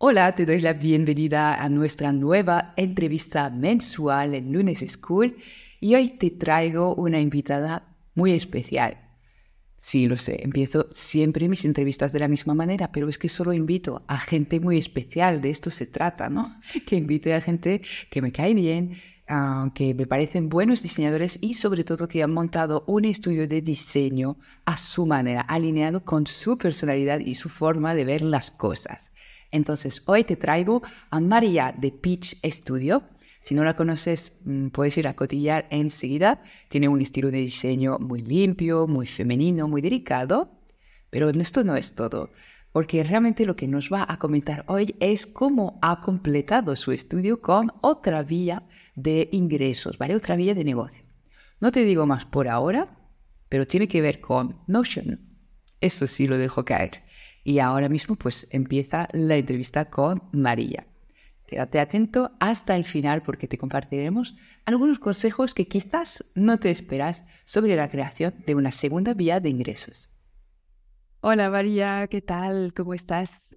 Hola, te doy la bienvenida a nuestra nueva entrevista mensual en Lunes School y hoy te traigo una invitada muy especial. Sí, lo sé, empiezo siempre mis entrevistas de la misma manera, pero es que solo invito a gente muy especial, de esto se trata, ¿no? Que invite a gente que me cae bien, uh, que me parecen buenos diseñadores y sobre todo que han montado un estudio de diseño a su manera, alineado con su personalidad y su forma de ver las cosas. Entonces, hoy te traigo a María de Peach Studio. Si no la conoces, mm, puedes ir a cotillar enseguida. Tiene un estilo de diseño muy limpio, muy femenino, muy delicado. Pero esto no es todo, porque realmente lo que nos va a comentar hoy es cómo ha completado su estudio con otra vía de ingresos, ¿vale? Otra vía de negocio. No te digo más por ahora, pero tiene que ver con Notion. Eso sí lo dejo caer. Y ahora mismo pues empieza la entrevista con María. Quédate atento hasta el final porque te compartiremos algunos consejos que quizás no te esperas sobre la creación de una segunda vía de ingresos. Hola María, ¿qué tal? ¿Cómo estás?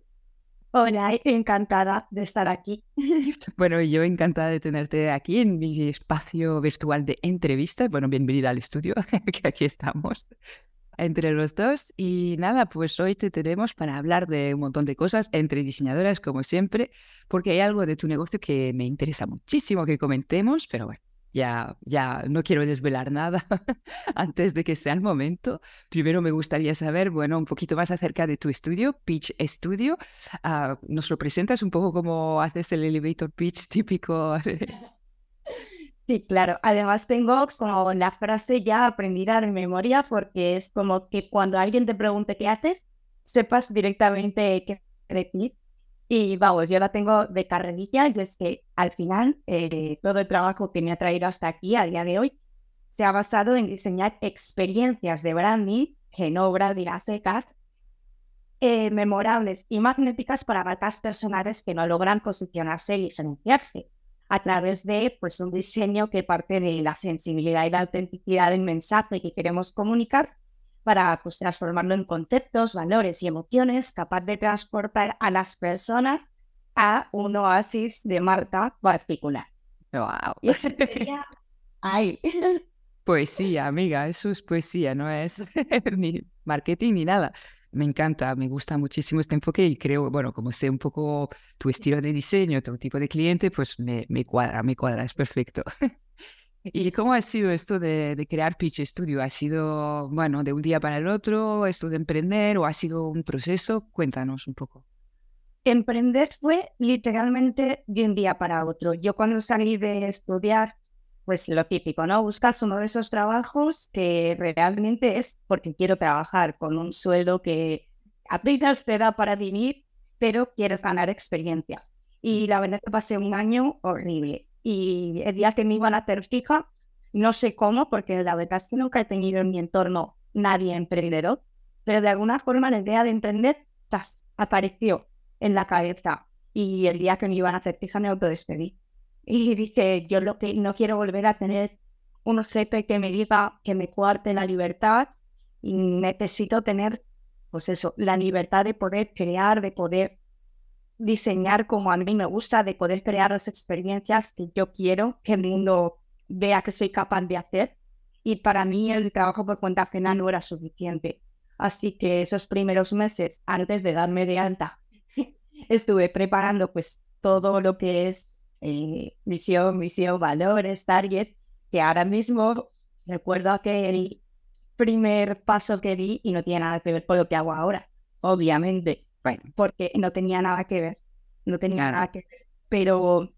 Hola, encantada de estar aquí. Bueno, yo encantada de tenerte aquí en mi espacio virtual de entrevista. Bueno, bienvenida al estudio, que aquí estamos entre los dos. Y nada, pues hoy te tenemos para hablar de un montón de cosas entre diseñadoras, como siempre, porque hay algo de tu negocio que me interesa muchísimo que comentemos, pero bueno. Ya, ya no quiero desvelar nada antes de que sea el momento. Primero me gustaría saber, bueno, un poquito más acerca de tu estudio, Pitch Studio. Uh, ¿Nos lo presentas un poco como haces el elevator pitch típico? Sí, claro. Además tengo como la frase ya aprendida de memoria porque es como que cuando alguien te pregunte qué haces, sepas directamente qué decir. Y vamos, yo la tengo de carrerilla y es que al final eh, todo el trabajo que me ha traído hasta aquí a día de hoy se ha basado en diseñar experiencias de branding en obra de las secas eh, memorables y magnéticas para marcas personales que no logran posicionarse y diferenciarse a través de pues, un diseño que parte de la sensibilidad y la autenticidad del mensaje que queremos comunicar para pues, transformarlo en conceptos, valores y emociones capaz de transportar a las personas a un oasis de marca particular. ¡Wow! Ay. Poesía, amiga, eso es poesía, no es ni marketing ni nada me encanta, me gusta muchísimo este enfoque y creo, bueno, como sé un poco tu estilo de diseño, tu tipo de cliente, pues me, me cuadra, me cuadra, es perfecto. ¿Y cómo ha sido esto de, de, crear Pitch Studio? ¿Ha sido, bueno, de un día para el otro, esto de emprender o ha sido un proceso? Cuéntanos un poco. Emprender fue literalmente de un día para otro. Yo cuando salí de estudiar pues lo típico, ¿no? Buscas uno de esos trabajos que realmente es porque quiero trabajar con un sueldo que apenas te da para vivir, pero quieres ganar experiencia. Y la verdad es que pasé un año horrible. Y el día que me iban a hacer fija, no sé cómo, porque la verdad es que nunca he tenido en mi entorno nadie emprendedor, pero de alguna forma la idea de emprender apareció en la cabeza. Y el día que me iban a hacer fija me autodespedí. Y dije, yo lo que no quiero volver a tener un jefe que me diga que me cuarte la libertad y necesito tener, pues eso, la libertad de poder crear, de poder diseñar como a mí me gusta, de poder crear las experiencias que yo quiero que el mundo vea que soy capaz de hacer. Y para mí el trabajo por cuenta ajena no era suficiente. Así que esos primeros meses, antes de darme de alta, estuve preparando pues todo lo que es eh, misión, misión, valores, target, que ahora mismo recuerdo aquel primer paso que di y no tiene nada que ver con lo que hago ahora, obviamente, porque no tenía nada que ver, no tenía nada que ver, pero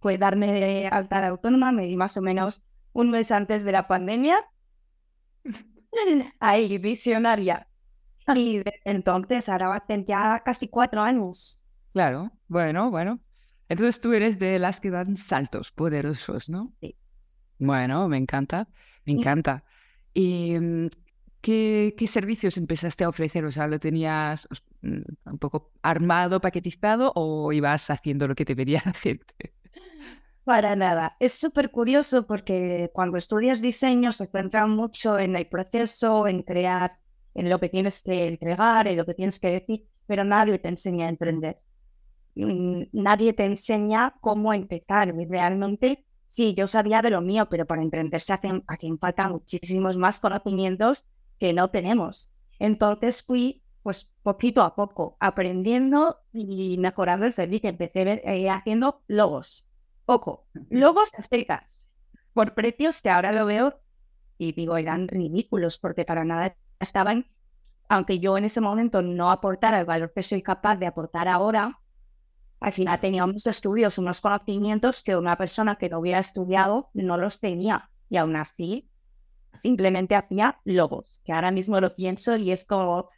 pues darme de alta de autónoma me di más o menos un mes antes de la pandemia, ahí visionaria, y entonces ahora va a tener ya casi cuatro años. Claro, bueno, bueno, entonces tú eres de las que dan saltos poderosos, ¿no? Sí. Bueno, me encanta, me encanta. ¿Y mm, qué, qué servicios empezaste a ofrecer? O sea, ¿lo tenías mm, un poco armado, paquetizado o ibas haciendo lo que te pedía la gente? Para nada. Es súper curioso porque cuando estudias diseño se centra mucho en el proceso, en crear, en lo que tienes que entregar, en lo que tienes que decir, pero nadie te enseña a emprender. Mm, nadie te enseña cómo empezar. realmente, sí, yo sabía de lo mío, pero para emprenderse hacen, hacen falta muchísimos más conocimientos que no tenemos. Entonces fui, pues, poquito a poco, aprendiendo y mejorando el servicio. Empecé eh, haciendo logos. Poco. Logos aztecas. Por precios que ahora lo veo y digo, eran ridículos porque para nada estaban, aunque yo en ese momento no aportara el valor que soy capaz de aportar ahora, al final tenía unos estudios, unos conocimientos que una persona que no hubiera estudiado no los tenía. Y aún así, simplemente hacía logos, que ahora mismo lo pienso y es como,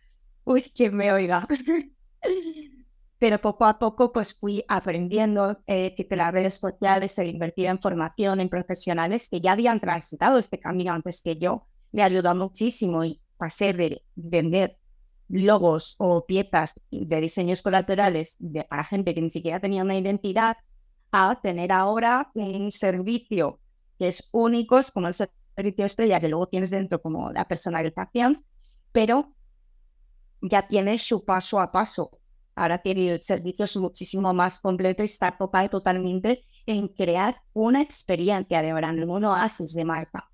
uy, que me oiga. Pero poco a poco pues fui aprendiendo eh, que las redes sociales, el invertir en formación, en profesionales que ya habían transitado este camino antes que yo, me ayudó muchísimo y pasé de vender logos o piezas de diseños colaterales de, para gente que ni siquiera tenía una identidad a tener ahora un servicio que es único, como el servicio estrella que luego tienes dentro como la personalización, pero ya tienes su paso a paso. Ahora tiene el servicio es muchísimo más completo y está enfocado totalmente en crear una experiencia de verdad, un oasis de marca.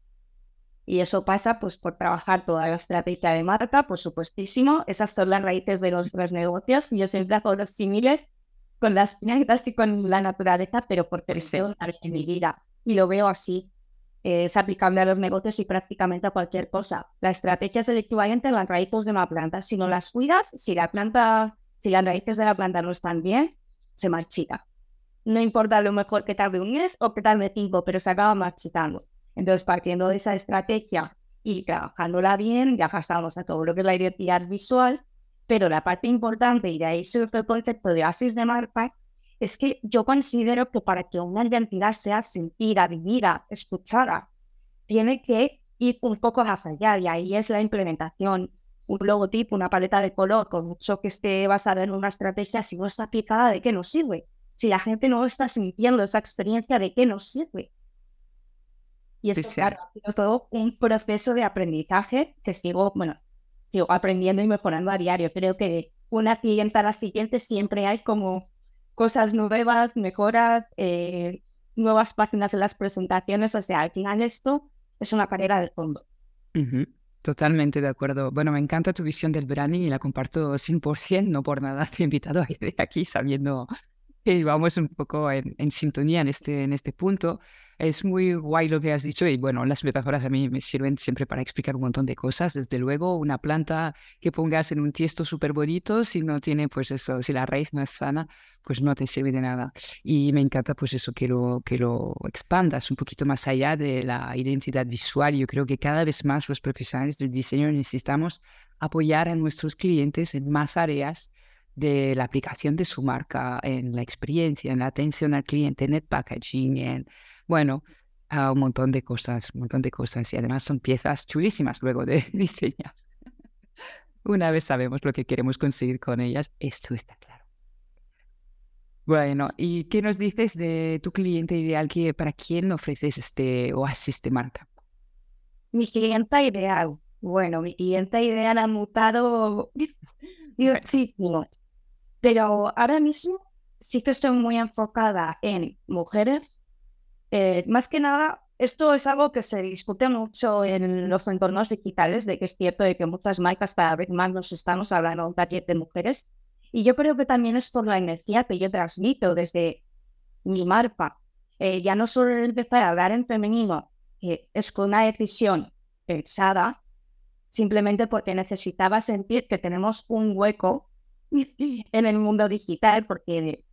Y eso pasa pues por trabajar toda la estrategia de marca, por supuestísimo. Esas son las raíces de los, negocios. Yo siempre hago los similes con las plantas y con la naturaleza, pero porque deseo en mi vida. Y lo veo así. es aplicable a los negocios y prácticamente a cualquier cosa. La estrategia es el equivalente a las raíces de una planta. Si no las cuidas, si la planta, si las raíces de la planta no están bien, se marchita. No importa lo mejor que tarde un mes o que tarde cinco, pero se acaba marchitando. Entonces, partiendo de esa estrategia y trabajándola bien, ya pasamos a todo lo que es la identidad visual, pero la parte importante, y de ahí surge el concepto de asis de marca, es que yo considero que para que una identidad sea sentida, vivida, escuchada, tiene que ir un poco más allá, y ahí es la implementación. Un logotipo, una paleta de color, con mucho que esté basada en una estrategia, si no está aplicada, ¿de qué nos sirve? Si la gente no está sintiendo esa experiencia, ¿de qué nos sirve? Y es claro, todo un proceso de aprendizaje que sigo, bueno, sigo aprendiendo y mejorando a diario. Creo que una siguiente a la siguiente siempre hay como cosas nuevas, mejoras, eh, nuevas páginas en las presentaciones. O sea, al final esto es una carrera de fondo. Totalmente de acuerdo. Bueno, me encanta tu visión del branding y la comparto 100%, no por nada te he invitado aquí sabiendo que vamos un poco en, en, sintonía en este, en este punto. Es muy guay lo que has dicho y bueno, las metáforas a mí me sirven siempre para explicar un montón de cosas. Desde luego, una planta que pongas en un tiesto súper bonito, si no tiene pues eso, si la raíz no es sana, pues no te sirve de nada. Y me encanta pues eso, que lo, que lo expandas un poquito más allá de la identidad visual. Yo creo que cada vez más los profesionales del diseño necesitamos apoyar a nuestros clientes en más áreas de la aplicación de su marca en la experiencia, en la atención al cliente, en el packaging, en, bueno, un montón de cosas, un montón de cosas. Y además son piezas chulísimas luego de diseñar. Una vez sabemos lo que queremos conseguir con ellas, esto está claro. Bueno, ¿y qué nos dices de tu cliente ideal? Que, ¿Para quién ofreces este oasis de marca? Mi cliente ideal. Bueno, mi cliente ideal ha mutado muchísimo. Pero ahora mismo sí que estoy muy enfocada en mujeres. Eh, más que nada, esto es algo que se discute mucho en los entornos digitales, de que es cierto de que muchas marcas cada vez más nos estamos hablando taller de mujeres. Y yo creo que también es por la energía que yo transmito desde mi marca. Eh, ya no solo empezar a hablar en femenino, que es con una decisión pensada, simplemente porque necesitaba sentir que tenemos un hueco en el mundo digital, porque,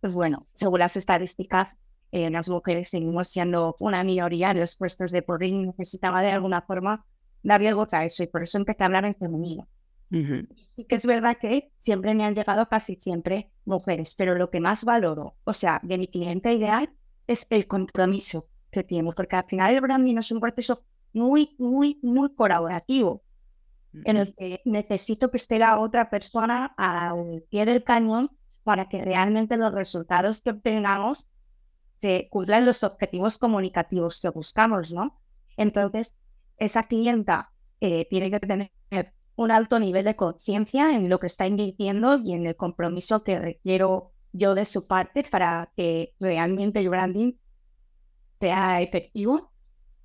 pues bueno, según las estadísticas, eh, las mujeres seguimos siendo una minoría de los puestos de poder y necesitaba de alguna forma darle voz a eso, y por eso empecé a hablar en femenino. Sí que es verdad que siempre me han llegado casi siempre mujeres, pero lo que más valoro, o sea, de mi cliente ideal, es el compromiso que tiene, porque al final el branding es un proceso muy, muy, muy colaborativo en el que necesito que esté la otra persona al pie del cañón para que realmente los resultados que obtengamos se cumplan los objetivos comunicativos que buscamos, ¿no? Entonces, esa clienta eh, tiene que tener un alto nivel de conciencia en lo que está invirtiendo y en el compromiso que requiero yo de su parte para que realmente el branding sea efectivo.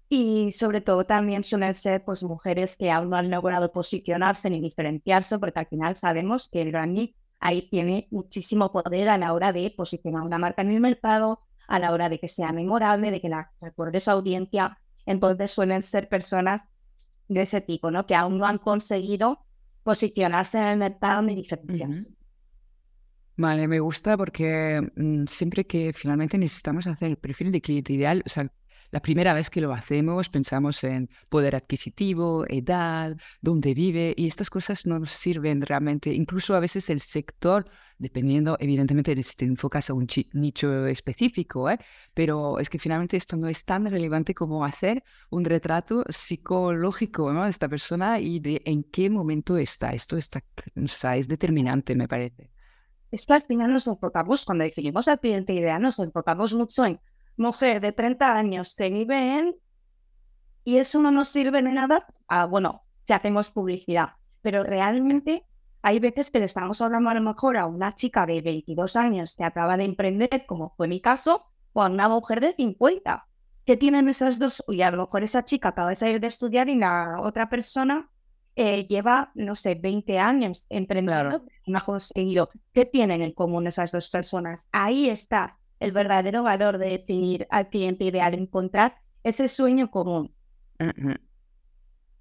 Y sobre todo también suelen ser pues, mujeres que aún no han logrado posicionarse ni diferenciarse, porque al final sabemos que el branding ahí tiene muchísimo poder a la hora de posicionar una marca en el mercado, a la hora de que sea memorable, de que la recuerde su audiencia. Entonces suelen ser personas de ese tipo, ¿no? Que aún no han conseguido posicionarse en el mercado ni diferenciarse. Vale, me gusta porque mm, siempre que finalmente necesitamos hacer el perfil de cliente ideal, o sea, la primera vez que lo hacemos pensamos en poder adquisitivo, edad, dónde vive y estas cosas no nos sirven realmente. Incluso a veces el sector, dependiendo evidentemente de si te enfocas a un nicho específico, ¿eh? pero es que finalmente esto no es tan relevante como hacer un retrato psicológico ¿no? de esta persona y de en qué momento está. Esto está, o sea, es determinante, me parece. Es que al final nos enfocamos, cuando definimos al cliente ideal, nos enfocamos mucho en mujer de 30 años que vive en... Y eso no nos sirve de nada. Ah, bueno, si hacemos publicidad. Pero realmente hay veces que le estamos hablando a lo mejor a una chica de 22 años que acaba de emprender, como fue mi caso, o a una mujer de 50, que tienen esas dos, y a lo mejor esa chica acaba de salir de estudiar y la otra persona eh, lleva, no sé, 20 años emprendiendo, no ha conseguido. ¿Qué tienen en común esas dos personas? Ahí está el verdadero valor de definir al cliente ideal, encontrar ese sueño común.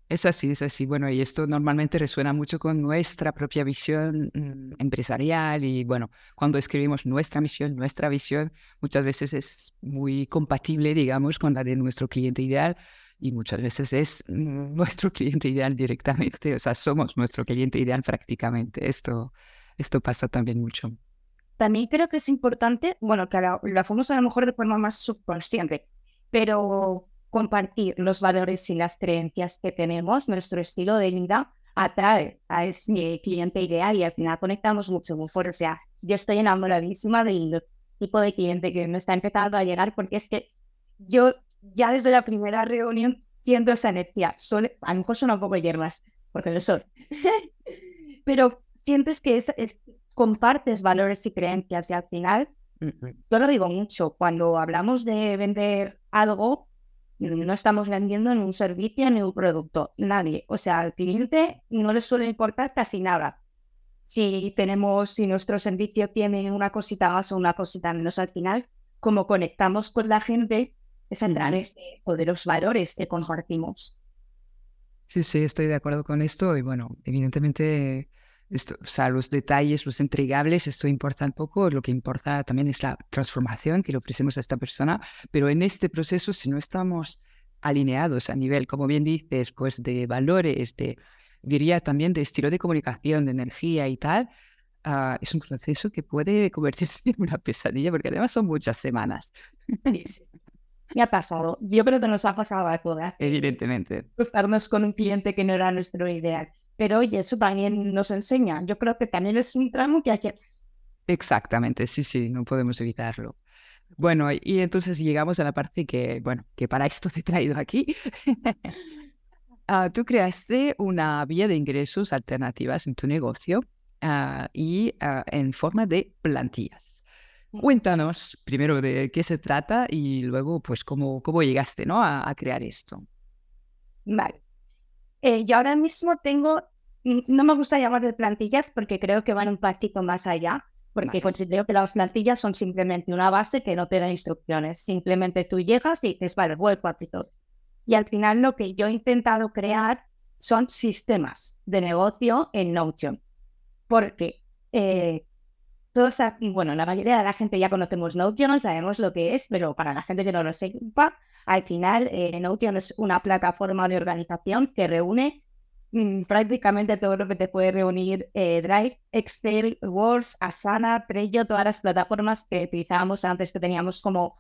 Es así, es así. Bueno, y esto normalmente resuena mucho con nuestra propia visión mm, empresarial y bueno, cuando escribimos nuestra misión, nuestra visión, muchas veces es muy compatible, digamos, con la de nuestro cliente ideal y muchas veces es nuestro cliente ideal directamente, o sea, somos nuestro cliente ideal prácticamente. Esto, esto pasa también mucho. También creo que es importante, bueno, que lo hacemos a lo mejor de forma más subconsciente, pero compartir los valores y las creencias que tenemos, nuestro estilo de vida, atrae a ese cliente ideal y al final conectamos mucho, fuerte. O sea, yo estoy enamoradísima del tipo de cliente que me está empezando a llegar porque es que yo ya desde la primera reunión siento esa energía. a lo mejor suena un poco hierbas, porque lo son. Pero sientes que es, compartes valores y creencias y al final, yo lo digo mucho, cuando hablamos de vender algo, no estamos vendiendo ni un servicio ni un producto, nadie. O sea, al cliente no le suele importar casi nada. Si tenemos, si nuestro servicio tiene una cosita más o una cosita menos al final, como conectamos con la gente, es a través de, los valores que compartimos. Sí, sí, estoy de acuerdo con esto y bueno, evidentemente esto, o sea, los detalles, los entregables, esto importa un poco. Lo que importa también es la transformación que le ofrecemos a esta persona. Pero en este proceso, si no estamos alineados a nivel, como bien dices, pues de valores, de, diría también de estilo de comunicación, de energía y tal, ah, es un proceso que puede convertirse en una pesadilla porque además son muchas semanas. Me ha pasado. Yo creo que nos ha pasado a todas. Evidentemente. Cruzarnos con un cliente que no era nuestro ideal. Pero oye, eso también nos enseña. Yo creo que también es un tramo que hay que... Exactamente, sí, sí, no podemos evitarlo. Bueno, y entonces llegamos a la parte que, bueno, que para esto te he traído aquí. Ah, tú creaste una vía de ingresos alternativas en tu negocio ah, y ah, en forma de plantillas. Cuéntanos primero de qué se trata y luego, pues, cómo, cómo llegaste ¿no? a crear esto. Vale. Eh, yo ahora mismo tengo, no me gusta llamar de plantillas porque creo que van un pasito más allá, porque considero que las plantillas son simplemente una base que no te da instrucciones. Simplemente tú llegas y dices, vale, vuelvo a todo. Y al final lo que yo he intentado crear son sistemas de negocio en Notion. Porque eh, todos, bueno, la mayoría de la gente ya conocemos Notion, sabemos lo que es, pero para la gente que no lo sepa, al final, eh, Notion es una plataforma de organización que reúne mm, prácticamente todo lo que te puede reunir eh, Drive, Excel, Word, Asana, Trello, todas las plataformas que utilizábamos antes, que teníamos como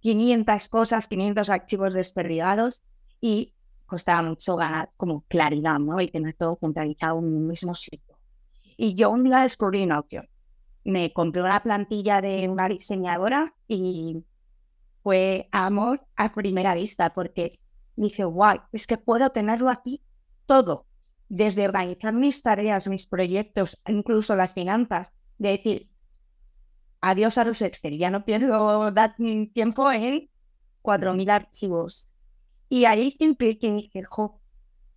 500 cosas, 500 archivos desperdigados y costaba mucho ganar como claridad, ¿no? Y tener todo centralizado en un mismo sitio. Y yo un día descubrí Notion. Me compré una plantilla de una diseñadora y fue amor a primera vista, porque dije, guay, es que puedo tenerlo aquí todo, desde organizar mis tareas, mis proyectos, incluso las finanzas, de decir, adiós a los Excel, ya no pierdo tiempo en 4.000 archivos. Y ahí siempre que dije, jo,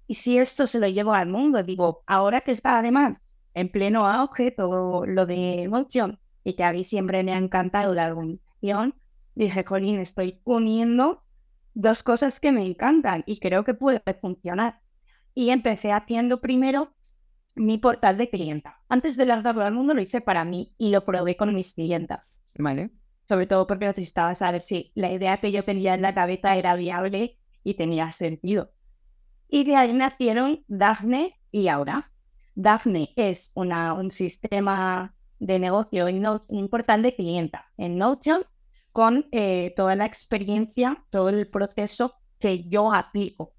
¿y si esto se lo llevo al mundo? Digo, ahora que está además en pleno auge todo lo de Motion y que a mí siempre me ha encantado la organización, dije, Colin, estoy uniendo dos cosas que me encantan y creo que puede funcionar. Y empecé haciendo primero mi portal de clienta. Antes de lanzarlo al mundo lo hice para mí y lo probé con mis clientas. Vale. Sobre todo porque necesitaba saber si la idea que yo tenía en la cabeza era viable y tenía sentido. Y de ahí nacieron Daphne y Aura. Daphne es una, un sistema de negocio y un portal de clienta en Notion con eh, toda la experiencia, todo el proceso que yo aplico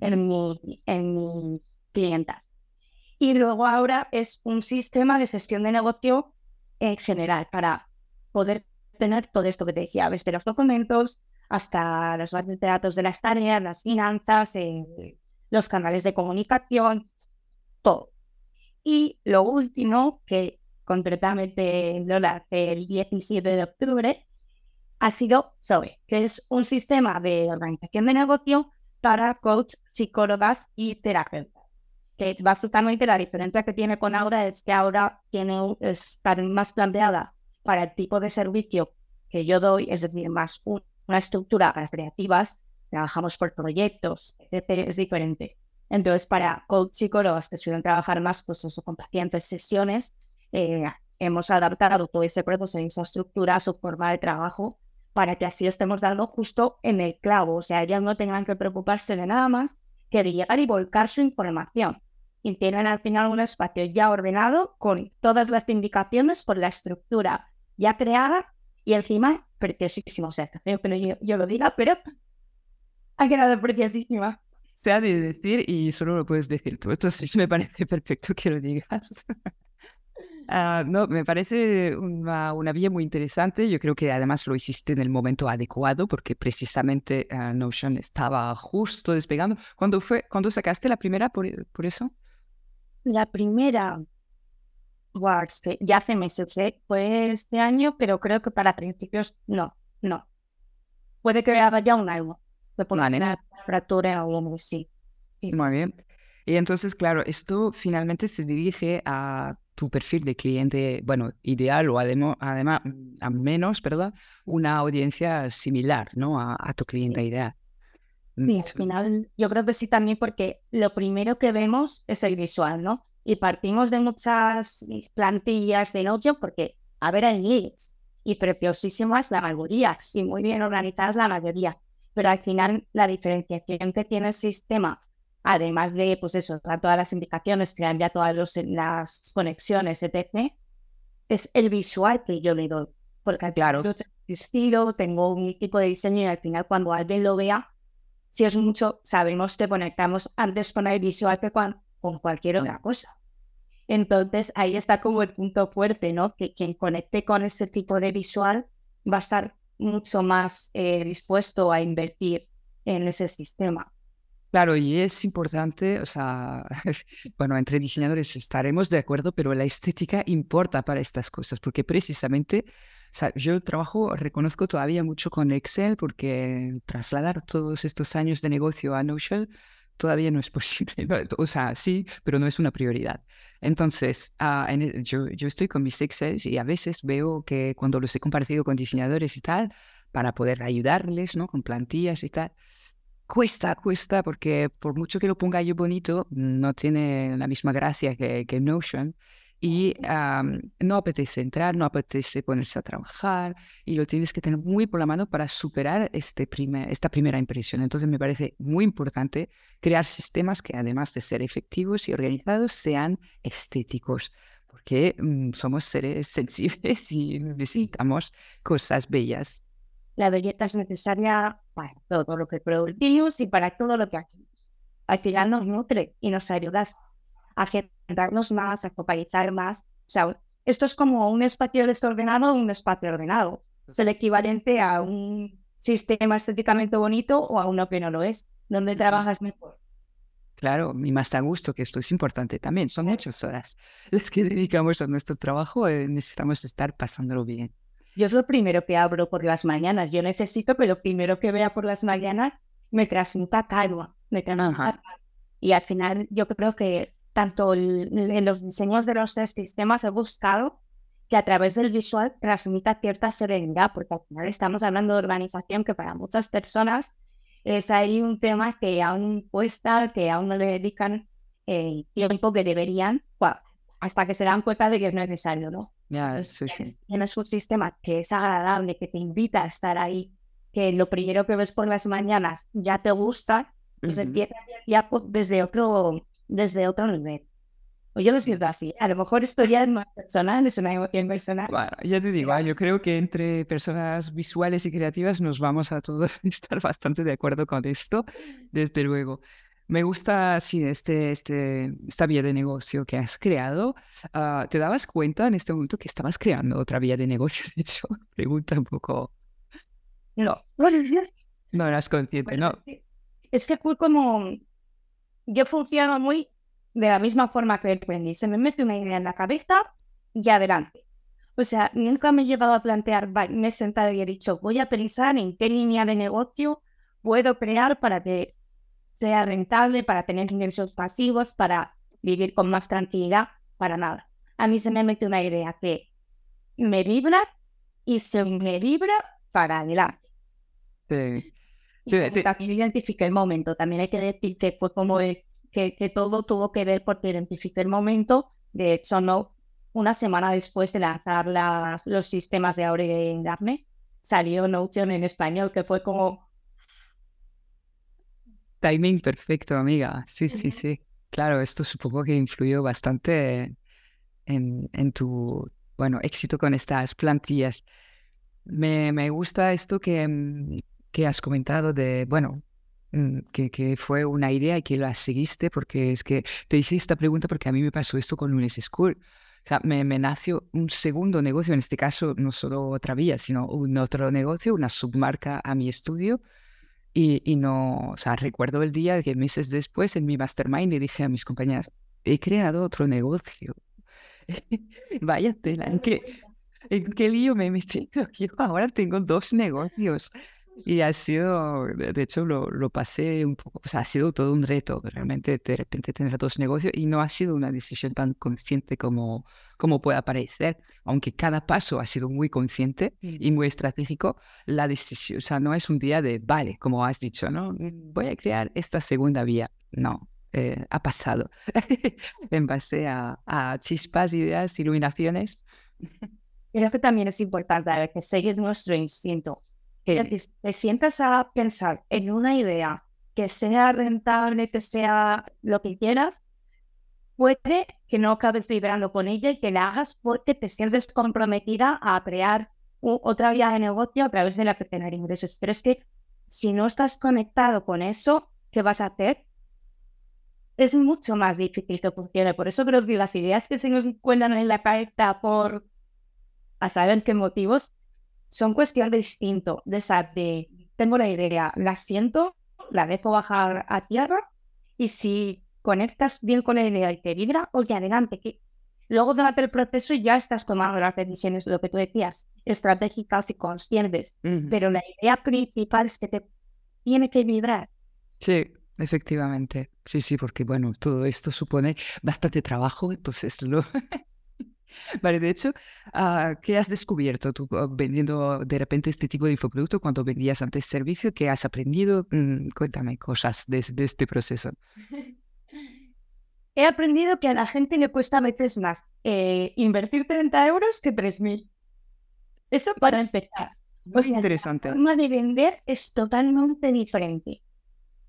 en, mi, en mis clientas. Y luego ahora es un sistema de gestión de negocio en general para poder tener todo esto que te decía, desde los documentos hasta los bases de datos de las tareas, las finanzas, eh, los canales de comunicación, todo. Y lo último, que concretamente lo hace el 17 de octubre, ha sido Zoe, que es un sistema de organización de negocio para coach, psicólogas y terapeutas. Que básicamente la diferencia que tiene con Aura es que Aura tiene, es más planteada para el tipo de servicio que yo doy, es decir, más una estructura para creativas, trabajamos por proyectos, etc. Es diferente. Entonces, para coach psicólogos que suelen trabajar más pues eso, con pacientes, sesiones, eh, hemos adaptado todo ese proceso, esa estructura, su forma de trabajo para que así estemos dando justo en el clavo. O sea, ellas no tengan que preocuparse de nada más que de llegar y volcar su información. Y tienen al final un espacio ya ordenado con todas las indicaciones, con la estructura ya creada y encima preciosísimo. O sea, que yo, yo lo diga, pero ha quedado preciosísima. Se ha de decir y solo lo puedes decir tú. Entonces me parece perfecto que lo digas. Ah, no, me parece una, una, vía muy interesante. Yo creo que además lo hiciste en el momento adecuado porque precisamente uh, Notion estaba justo despegando. ¿Cuándo fue? ¿Cuándo sacaste la primera por, por eso? La primera, ya hace meses, ¿eh? fue este año, pero creo que para principios no, no. Puede que haya ya un algo. De poner temperatura o algo así. Muy bien. Y entonces, claro, esto finalmente se dirige a tu perfil de cliente, bueno, ideal o además, además a menos, ¿verdad? Una audiencia similar, ¿no? A, tu cliente ideal. Mm, sí, al final yo creo que sí también porque lo primero que vemos es el visual, ¿no? Y partimos de muchas plantillas de Notion porque, a ver, hay leads y preciosísimas la mayoría y muy bien organizadas la mayoría. Pero al final la diferenciación que tiene el sistema además de, pues eso, todas las indicaciones, crear ya todas las conexiones, etc., es el visual que yo le doy. Porque claro, yo tengo estilo, tengo un tipo de diseño y al final cuando alguien lo vea, si es mucho, sabemos que conectamos antes con el visual que con, cualquier otra cosa. Entonces ahí está como el punto fuerte, ¿no? Que quien conecte con ese tipo de visual va a estar mucho más eh, dispuesto a invertir en ese sistema. Claro, y es importante, o sea, bueno, entre diseñadores estaremos de acuerdo, pero la estética importa para estas cosas, porque precisamente, o sea, yo trabajo, reconozco todavía mucho con Excel, porque trasladar todos estos años de negocio a Notion todavía no es posible. O sea, sí, pero no es una prioridad. Entonces, ah, e, yo, yo estoy con mis Excel y a veces veo que cuando los he compartido con diseñadores y tal, para poder ayudarles, ¿no? Con plantillas y tal, Cuesta, cuesta, porque por mucho que lo ponga yo bonito, no tiene la misma gracia que, que Notion. Y no apetece entrar, no apetece ponerse a trabajar y lo tienes que tener muy por la mano para superar este primer, esta primera impresión. Entonces me parece muy importante crear sistemas que además de ser efectivos y organizados sean estéticos, porque mm, somos seres sensibles y necesitamos cosas bellas la belleza es necesaria para todo lo que producimos y para todo lo que hacemos. Al final nos nutre y nos ayuda a generarnos más, a focalizar más. O sea, esto es como un espacio desordenado o un espacio ordenado. Es el equivalente a un sistema estéticamente bonito o a uno que no lo es. donde trabajas mejor? Claro, y más a gusto, que esto es importante también. Son muchas horas las que dedicamos a nuestro trabajo. Eh, necesitamos estar pasándolo bien. Yo es lo primero que abro por las mañanas. Yo necesito que lo primero que vea por las mañanas me transmita calma, me transmita Y al final yo creo que tanto en los diseños de los tres sistemas he buscado que a través del visual transmita cierta serenidad, porque al final estamos hablando de organización que para muchas personas es ahí un tema que aún cuesta, que aún no le dedican el tiempo que deberían, hasta que se dan cuenta de que es necesario, ¿no? Ya, sí, sí. Tienes un sistema que es agradable, que te invita a estar ahí, que lo primero que ves por las mañanas ya te gusta, pues empieza ya desde otro, desde otro nivel. O yo lo siento así. A lo mejor esto ya es más personal, es una emoción personal. Bueno, ya te digo, ah, yo creo que entre personas visuales y creativas nos vamos a todos estar bastante de acuerdo con esto, desde luego. Me gusta, sí, este, este, esta vía de negocio que has creado. Ah, ¿Te dabas cuenta en este momento que estabas creando otra vía de negocio? De hecho, pregunta un poco. No. No eras consciente, ¿no? Es que fue como. Yo funciono muy de la misma forma que aprendí. Se me mete una idea en la cabeza y adelante. O sea, nunca me he llevado a plantear, me he sentado y he dicho, voy a pensar en qué línea de negocio puedo crear para que sea rentable, para tener ingresos pasivos, para vivir con más tranquilidad, para nada. A mí se me mete una idea que me vibra y se me vibra para adelante. Sí. Y también identifique el momento. También hay que decir que fue como que, que, todo tuvo que ver porque identifique el momento. De hecho, no una semana después de lanzar las, los sistemas de Aure en Daphne, salió Notion en español, que fue como Timing perfecto, amiga. Sí, sí, sí. Claro, esto supongo que influyó bastante en, en tu, bueno, éxito con estas plantillas. Me, me gusta esto que, mm, que has comentado de, bueno, mm, que, que, fue una idea y que la seguiste, porque es que te hice esta pregunta porque a mí me pasó esto con Lunes School. O sea, me, me, nació un segundo negocio, en este caso no solo otra vía, sino un otro negocio, una submarca a mi estudio, y, no, o sea, recuerdo el día que meses después en mi mastermind le dije a mis compañeras, he creado otro negocio. Vaya tela, ¿en qué, ¿en qué lío me he metido? Yo ahora tengo dos negocios. Y ha sido, de hecho, lo, lo, pasé un poco, o sea, ha sido todo un reto, realmente de repente tener dos negocios y no ha sido una decisión tan consciente como, como puede parecer, aunque cada paso ha sido muy consciente y muy estratégico, la decisión, o sea, no es un día de, vale, como has dicho, ¿no? Voy a crear esta segunda vía, no, eh, ha pasado en base a, a, chispas, ideas, iluminaciones. Creo que también es importante a veces seguir nuestro instinto que te sientas a pensar en una idea que sea rentable, que sea lo que quieras, puede que no acabes vibrando con ella y que la hagas porque te sientes comprometida a crear otra vía de negocio a través de la que tener ingresos. Pero es que si no estás conectado con eso, ¿qué vas a hacer? Es mucho más difícil que funcione. Por eso creo que las ideas que se nos cuelan en la cabeza por a saber qué motivos son cuestión de instinto, de, de tengo la idea, la siento, la dejo bajar a tierra y si conectas bien con la idea y te vibra, oye, adelante, que luego durante el proceso ya estás tomando las decisiones, lo que tú decías, estratégicas y conscientes, pero la idea principal es que te tiene que vibrar. Sí, efectivamente. Sí, sí, porque bueno, todo esto supone bastante trabajo, entonces lo, Vale, de hecho, ah, ¿qué has descubierto tú ah, vendiendo de repente este tipo de infoproducto cuando vendías antes servicio? ¿Qué has aprendido? Mm, cuéntame cosas de, este proceso. He aprendido que a la gente le cuesta a veces más eh, invertir 30 euros que 3.000. Eso para empezar. Muy interesante. La forma de vender es totalmente diferente.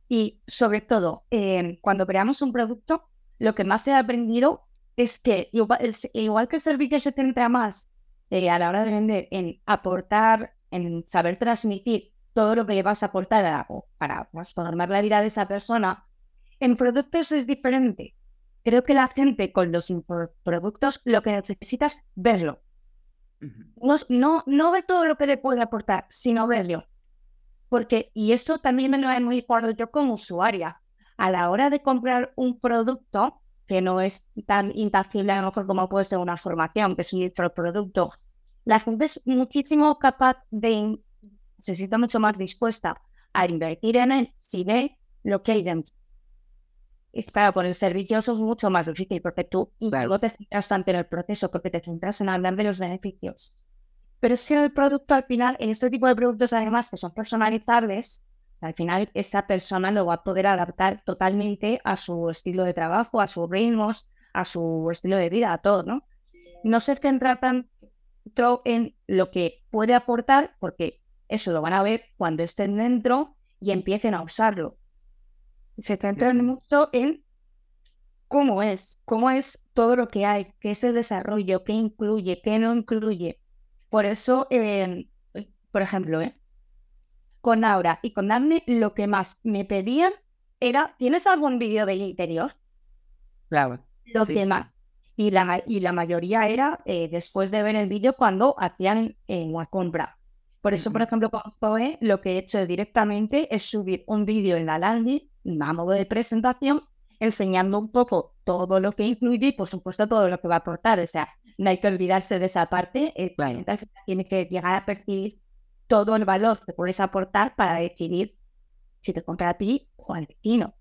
Y sobre todo, eh, cuando creamos un producto, lo que más he aprendido es que igual, que el servicio se centra más eh, a la hora de vender en aportar, en saber transmitir todo lo que le vas a aportar para transformar la vida de esa persona, en productos es diferente. Creo que la gente con los productos lo que necesita es verlo. No, no, no ver todo lo que le puede aportar, sino verlo. Porque, y esto también me lo he muy yo como usuaria, a la hora de comprar un producto, que no es tan intangible a lo mejor como puede ser una formación, que es un infoproducto la gente es muchísimo capaz de, se siente mucho más dispuesta a invertir en él si ve lo que hay dentro. Y claro, con el servicio eso es mucho más difícil porque tú luego te centras tanto en el proceso, porque te centras en hablar de los beneficios. Pero que el producto al final, en este tipo de productos además que son personalizables, al final esa persona lo va a poder adaptar totalmente a su estilo de trabajo, a sus ritmos, a su estilo de vida, a todo, ¿no? No se centra tanto en lo que puede aportar, porque eso lo van a ver cuando estén dentro y empiecen a usarlo se centran mucho en cómo es, cómo es todo lo que hay, qué es el desarrollo, qué incluye, qué no incluye. Por eso, em, por ejemplo, ¿eh? Con Aura y con Daphne, lo que más me pedían era, ¿tienes algún vídeo del interior? Claro. Lo que más. Y la, y la mayoría era eh, después de ver el vídeo cuando hacían eh, una compra. Por eso, por ejemplo, con Zoe, lo que he hecho directamente es subir un vídeo en la landing a modo de presentación, enseñando un poco todo lo que incluye y, por supuesto, todo lo que va a aportar. O sea, no hay que olvidarse de esa parte. El cliente tiene que llegar a percibir todo el valor que puedes aportar para decidir si te compra a ti o al vecino.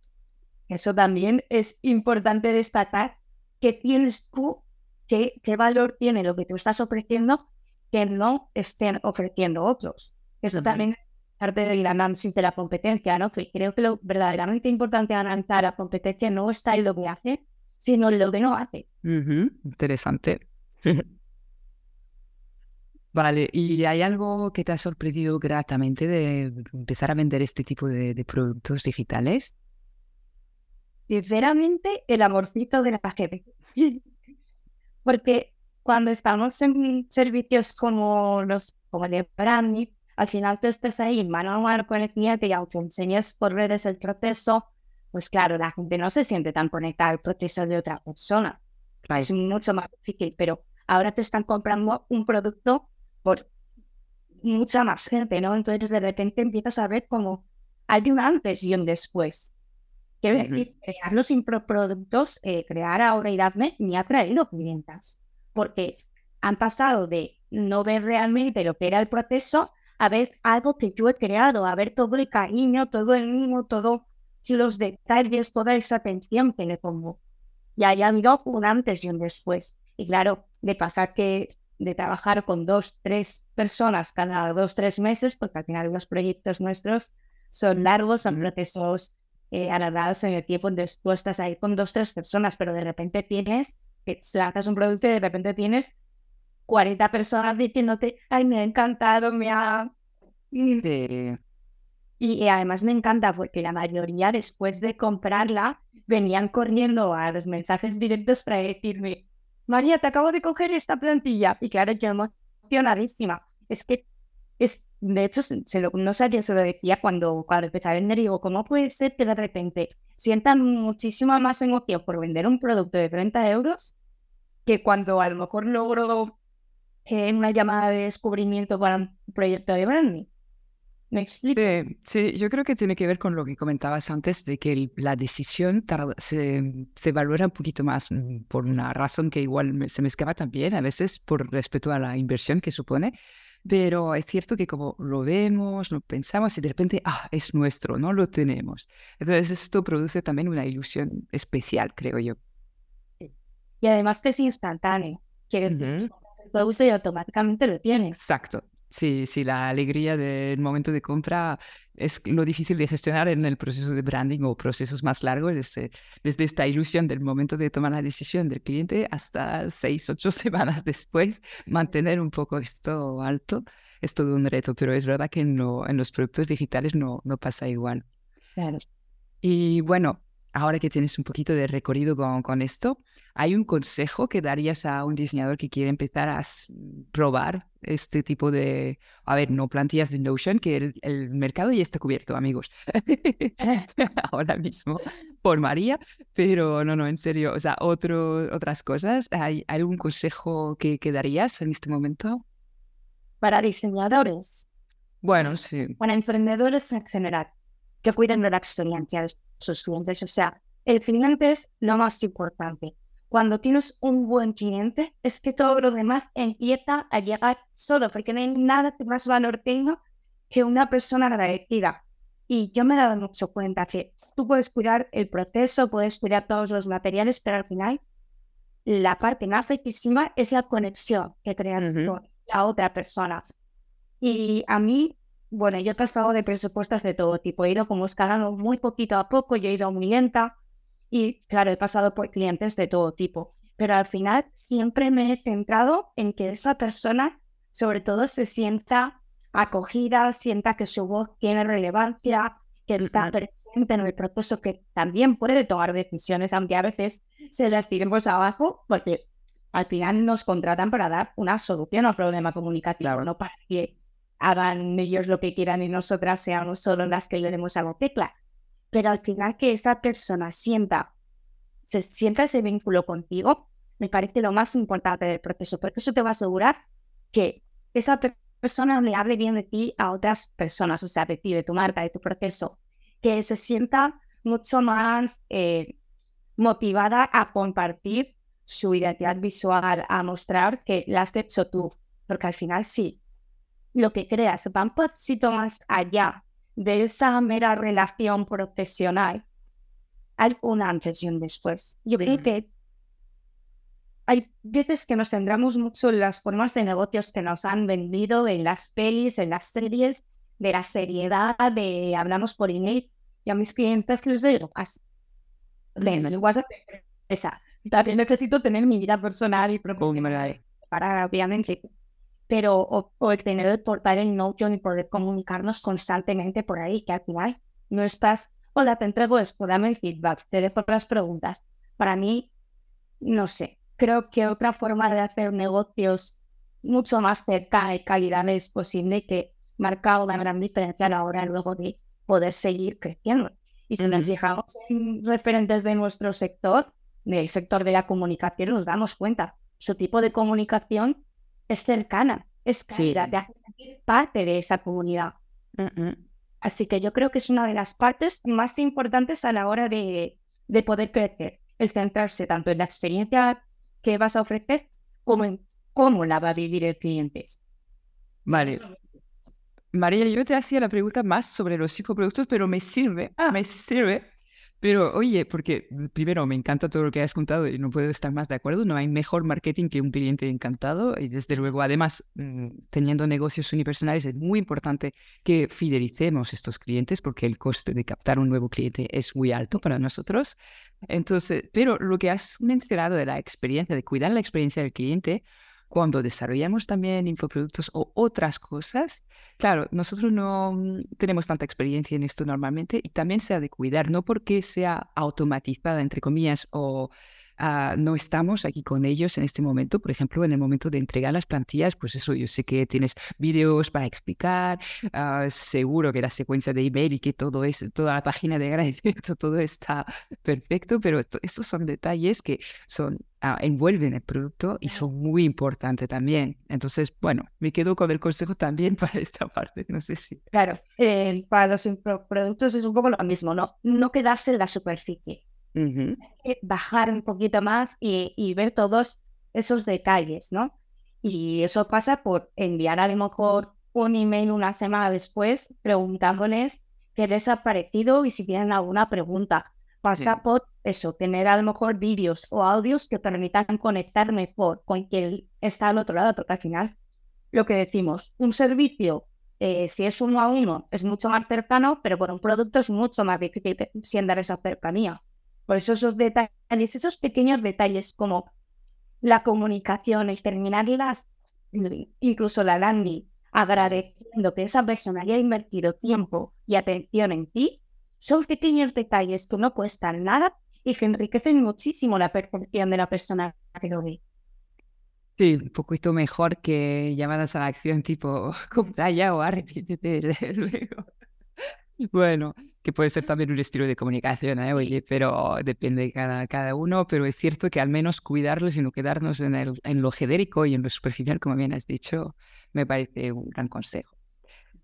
Eso también es importante destacar que tienes tú, qué, qué valor tiene lo que tú estás ofreciendo que no estén ofreciendo otros. Eso también es parte del análisis de la competencia, ¿no? Que creo que lo verdaderamente importante analizar la competencia no está en lo que hace, sino en lo que no hace. Interesante. Vale, ¿y hay algo que te ha sorprendido gratamente de empezar a vender este tipo de, productos digitales? Sinceramente, el amorcito de la gente. Porque cuando estamos en servicios como los como el de branding, al final tú estás ahí mano a mano con el cliente y aunque enseñes por redes el proceso, pues claro, la gente no se siente tan conectada al proceso de otra persona. Es mucho más difícil, pero ahora te están comprando un producto por mucha más gente, ¿no? Entonces de repente empiezas a ver como hay un antes y un después. Quiero decir, crear los productos, eh, crear ahora y darme, me ha traído clientas, porque han pasado de no ver realmente lo que era el proceso a ver algo que yo he creado, a ver todo el cariño, todo el mimo, todos los detalles, toda esa atención que le pongo. Y ahí ha habido un antes y un después. Y claro, de pasar que de trabajar con dos, tres personas cada dos, tres meses, porque al final los proyectos nuestros son largos, son procesos eh, alargados en el tiempo, entonces tú estás ahí con dos, tres personas, pero de repente tienes, que lanzas un producto y de repente tienes 40 personas diciéndote, ay, me ha encantado, me ha... Y, además me encanta porque la mayoría después de comprarla venían corriendo a los mensajes directos para decirme, María, te acabo de coger esta plantilla. Y claro, yo emocionadísima. Es que, es, de hecho, se lo, no sabía, se lo decía cuando, cuando empecé a vender. Digo, ¿cómo puede ser que de repente sientan muchísima más emoción por vender un producto de 30 euros que cuando a lo mejor logro en una llamada de descubrimiento para un proyecto de branding. ¿Me explico? Sí, yo creo que tiene que ver con lo que comentabas antes de que la decisión se, se, valora un poquito más mm, por una razón que igual se me escapa también, a veces por respeto a la inversión que supone, pero es cierto que como lo vemos, lo pensamos y de repente, ah, es nuestro, no lo tenemos. Entonces esto produce también una ilusión especial, creo yo. Y además que es instantáneo. Quieres producto y automáticamente lo tienes. Exacto. Sí, sí, la alegría del momento de compra es lo difícil de gestionar en el proceso de branding o procesos más largos, desde, desde esta ilusión del momento de tomar la decisión del cliente hasta seis, ocho semanas después, mantener un poco esto alto es todo un reto, pero es verdad que en, en los productos digitales no, no pasa igual. Claro. Y bueno, ahora que tienes un poquito de recorrido con, con, esto, ¿hay un consejo que darías a un diseñador que quiere empezar a probar este tipo de, a ver, no plantillas de Notion, que el, mercado ya está cubierto, amigos, ahora mismo por María, pero no, no, en serio, o sea, otro, otras cosas, ¿hay algún consejo que, que darías en este momento? Para diseñadores. Bueno, sí. Para emprendedores en general, que cuiden de la experiencia sus clientes. O sea, el cliente es lo más importante. cuando tienes un buen cliente, es que todo lo demás empieza a llegar solo, porque no hay nada que más valor tenga que una persona agradecida. Y yo me he dado mucho cuenta que tú puedes cuidar el proceso, puedes cuidar todos los materiales, pero al final la parte más riquísima es la conexión que creas con la otra persona. Y a mí, bueno, yo he pasado de presupuestos de todo tipo, he ido como escalando muy poquito a poco, yo he ido muy lenta y claro, he pasado por clientes de todo tipo, pero al final siempre me he centrado en que esa persona sobre todo se sienta acogida, sienta que su voz tiene relevancia, que está presente en el proceso, que también puede tomar decisiones, aunque a veces se las tiremos abajo, porque al final nos contratan para dar una solución al problema comunicativo, no para que hagan ellos lo que quieran y nosotras seamos solo las que le demos algo tecla. Pero al final que esa persona sienta, se sienta ese vínculo contigo, me parece lo más importante del proceso, porque eso te va a asegurar que esa persona le hable bien de ti a otras personas, o sea, de ti, de tu marca, de tu proceso, que se sienta mucho más eh, motivada a compartir su identidad visual, a mostrar que la has hecho tú, porque al final sí, lo que creas va un poquito más allá de esa mera relación profesional. Hay un antes y un después. Yo creo que hay veces que nos centramos mucho en las formas de negocios que nos han vendido en las pelis, en las series, de la seriedad, de hablamos por email. Y a mis clientes les digo, así, bueno, WhatsApp esa. También necesito tener mi vida personal y profesional para, obviamente, pero o, el tener el portal en Notion y poder comunicarnos constantemente por ahí, que al final no estás, hola, te entrego esto, dame el feedback, te dejo las preguntas. Para mí, no sé, creo que otra forma de hacer negocios mucho más cerca y calidad es posible que marca una gran diferencia a la hora luego de poder seguir creciendo. Y si nos fijamos en referentes de nuestro sector, del sector de la comunicación, nos damos cuenta. Su tipo de comunicación es cercana, es cálida, te hace sentir parte de esa comunidad. Así que yo creo que es una de las partes más importantes a la hora de, de poder crecer, el centrarse tanto en la experiencia que vas a ofrecer como en cómo la va a vivir el cliente. Vale. María, yo te hacía la pregunta más sobre los infoproductos, pero me sirve, ah. me sirve pero oye, porque mm, primero me encanta todo lo que has contado y no puedo estar más de acuerdo. No hay mejor marketing que un cliente encantado. Y desde luego, además, mm, teniendo negocios unipersonales, es muy importante que fidelicemos estos clientes porque el coste de captar un nuevo cliente es muy alto para nosotros. Entonces, pero lo que has mencionado de la experiencia, de cuidar la experiencia del cliente, cuando desarrollamos también infoproductos o otras cosas, claro, nosotros no mm, tenemos tanta experiencia en esto normalmente y también se ha de cuidar, no porque sea automatizada, entre comillas, o Ah, no estamos aquí con ellos en este momento. Por ejemplo, en el momento de entregar las plantillas, pues eso, yo sé que tienes vídeos para explicar, ah, seguro que la secuencia de email y que todo es, toda la página de agradecimiento, todo está perfecto, pero estos son detalles que son ah, envuelven el producto y son muy importantes también. Entonces, bueno, me quedo con el consejo también para esta parte. No sé si. Claro, eh, para los productos es un poco lo mismo, ¿no? No quedarse en la superficie bajar un poquito más y, ver todos esos detalles, ¿no? Y eso pasa por enviar a lo mejor un email una semana después preguntándoles qué les ha parecido y si tienen alguna pregunta. Pasa por eso, tener a lo mejor vídeos o audios que permitan conectar mejor con quien está al otro lado, porque al final lo que decimos, un servicio, eh, si es uno a uno, es mucho más cercano, pero por un producto es mucho más difícil sin dar esa cercanía. Por eso esos detalles, esos pequeños detalles como la comunicación, el terminar las, incluso la landing, agradeciendo que esa persona haya invertido tiempo y atención en ti, son pequeños detalles que no cuestan nada y que enriquecen muchísimo la percepción de la persona que lo ve. Sí, un poquito mejor que llamadas a la acción tipo compra ya o arrepiéntete luego. Bueno, que puede ser también un estilo de comunicación, ¿eh? Oye, pero depende de cada, cada uno, pero es cierto que al menos cuidarlos y no quedarnos en, el, en lo genérico y en lo superficial, como bien has dicho, me parece un gran consejo.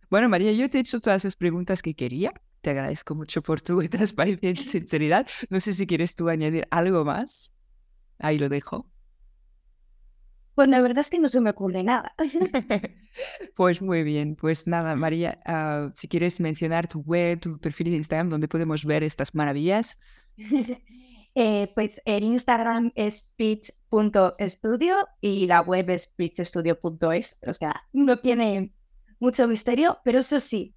Bueno, María, yo te he hecho todas las preguntas que quería. Te agradezco mucho por tu transparencia y sinceridad. No sé si quieres tú añadir algo más. Ahí lo dejo. Pues la verdad es que no se me ocurre nada. pues muy bien, pues nada, María, ah, si quieres mencionar tu web, tu perfil de Instagram, donde podemos ver estas maravillas. Eh, pues el Instagram es pitch.studio y la web es pitchstudio.es. O sea, no tiene mucho misterio, pero eso sí,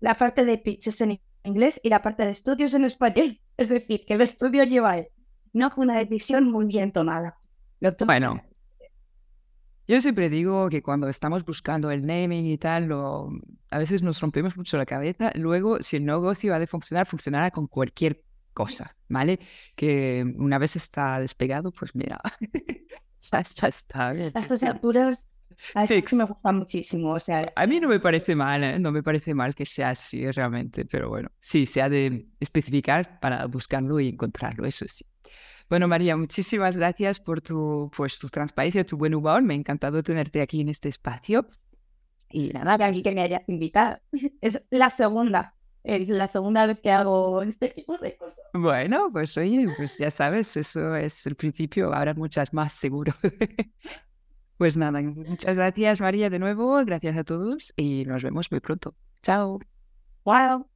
la parte de pitch es en inglés y la parte de estudios en español. Es decir, que el estudio lleva. No fue una decisión muy bien tomada. bueno, yo siempre digo que cuando estamos buscando el naming y tal, a veces nos rompemos mucho la cabeza. Luego, si el negocio ha de funcionar, funcionará con cualquier cosa, ¿vale? Que una vez está despegado, pues mira, ya, está. Las alturas sí. me gustan muchísimo. O sea, a mí no me parece mal, ¿eh? no me parece mal que sea así realmente, pero bueno, sí, se ha de especificar para buscarlo y encontrarlo, eso sí. Bueno, María, muchísimas gracias por tu, pues, tu transparencia, tu buen humor. Me ha encantado tenerte aquí en este espacio. Y nada, que aquí que me hayas invitado. Es la segunda, es la segunda vez que hago este tipo de cosas. Bueno, pues oye, pues ya sabes, eso es el principio, habrá muchas más seguro. pues nada, muchas gracias María de nuevo, gracias a todos y nos vemos muy pronto. Chao. Wow.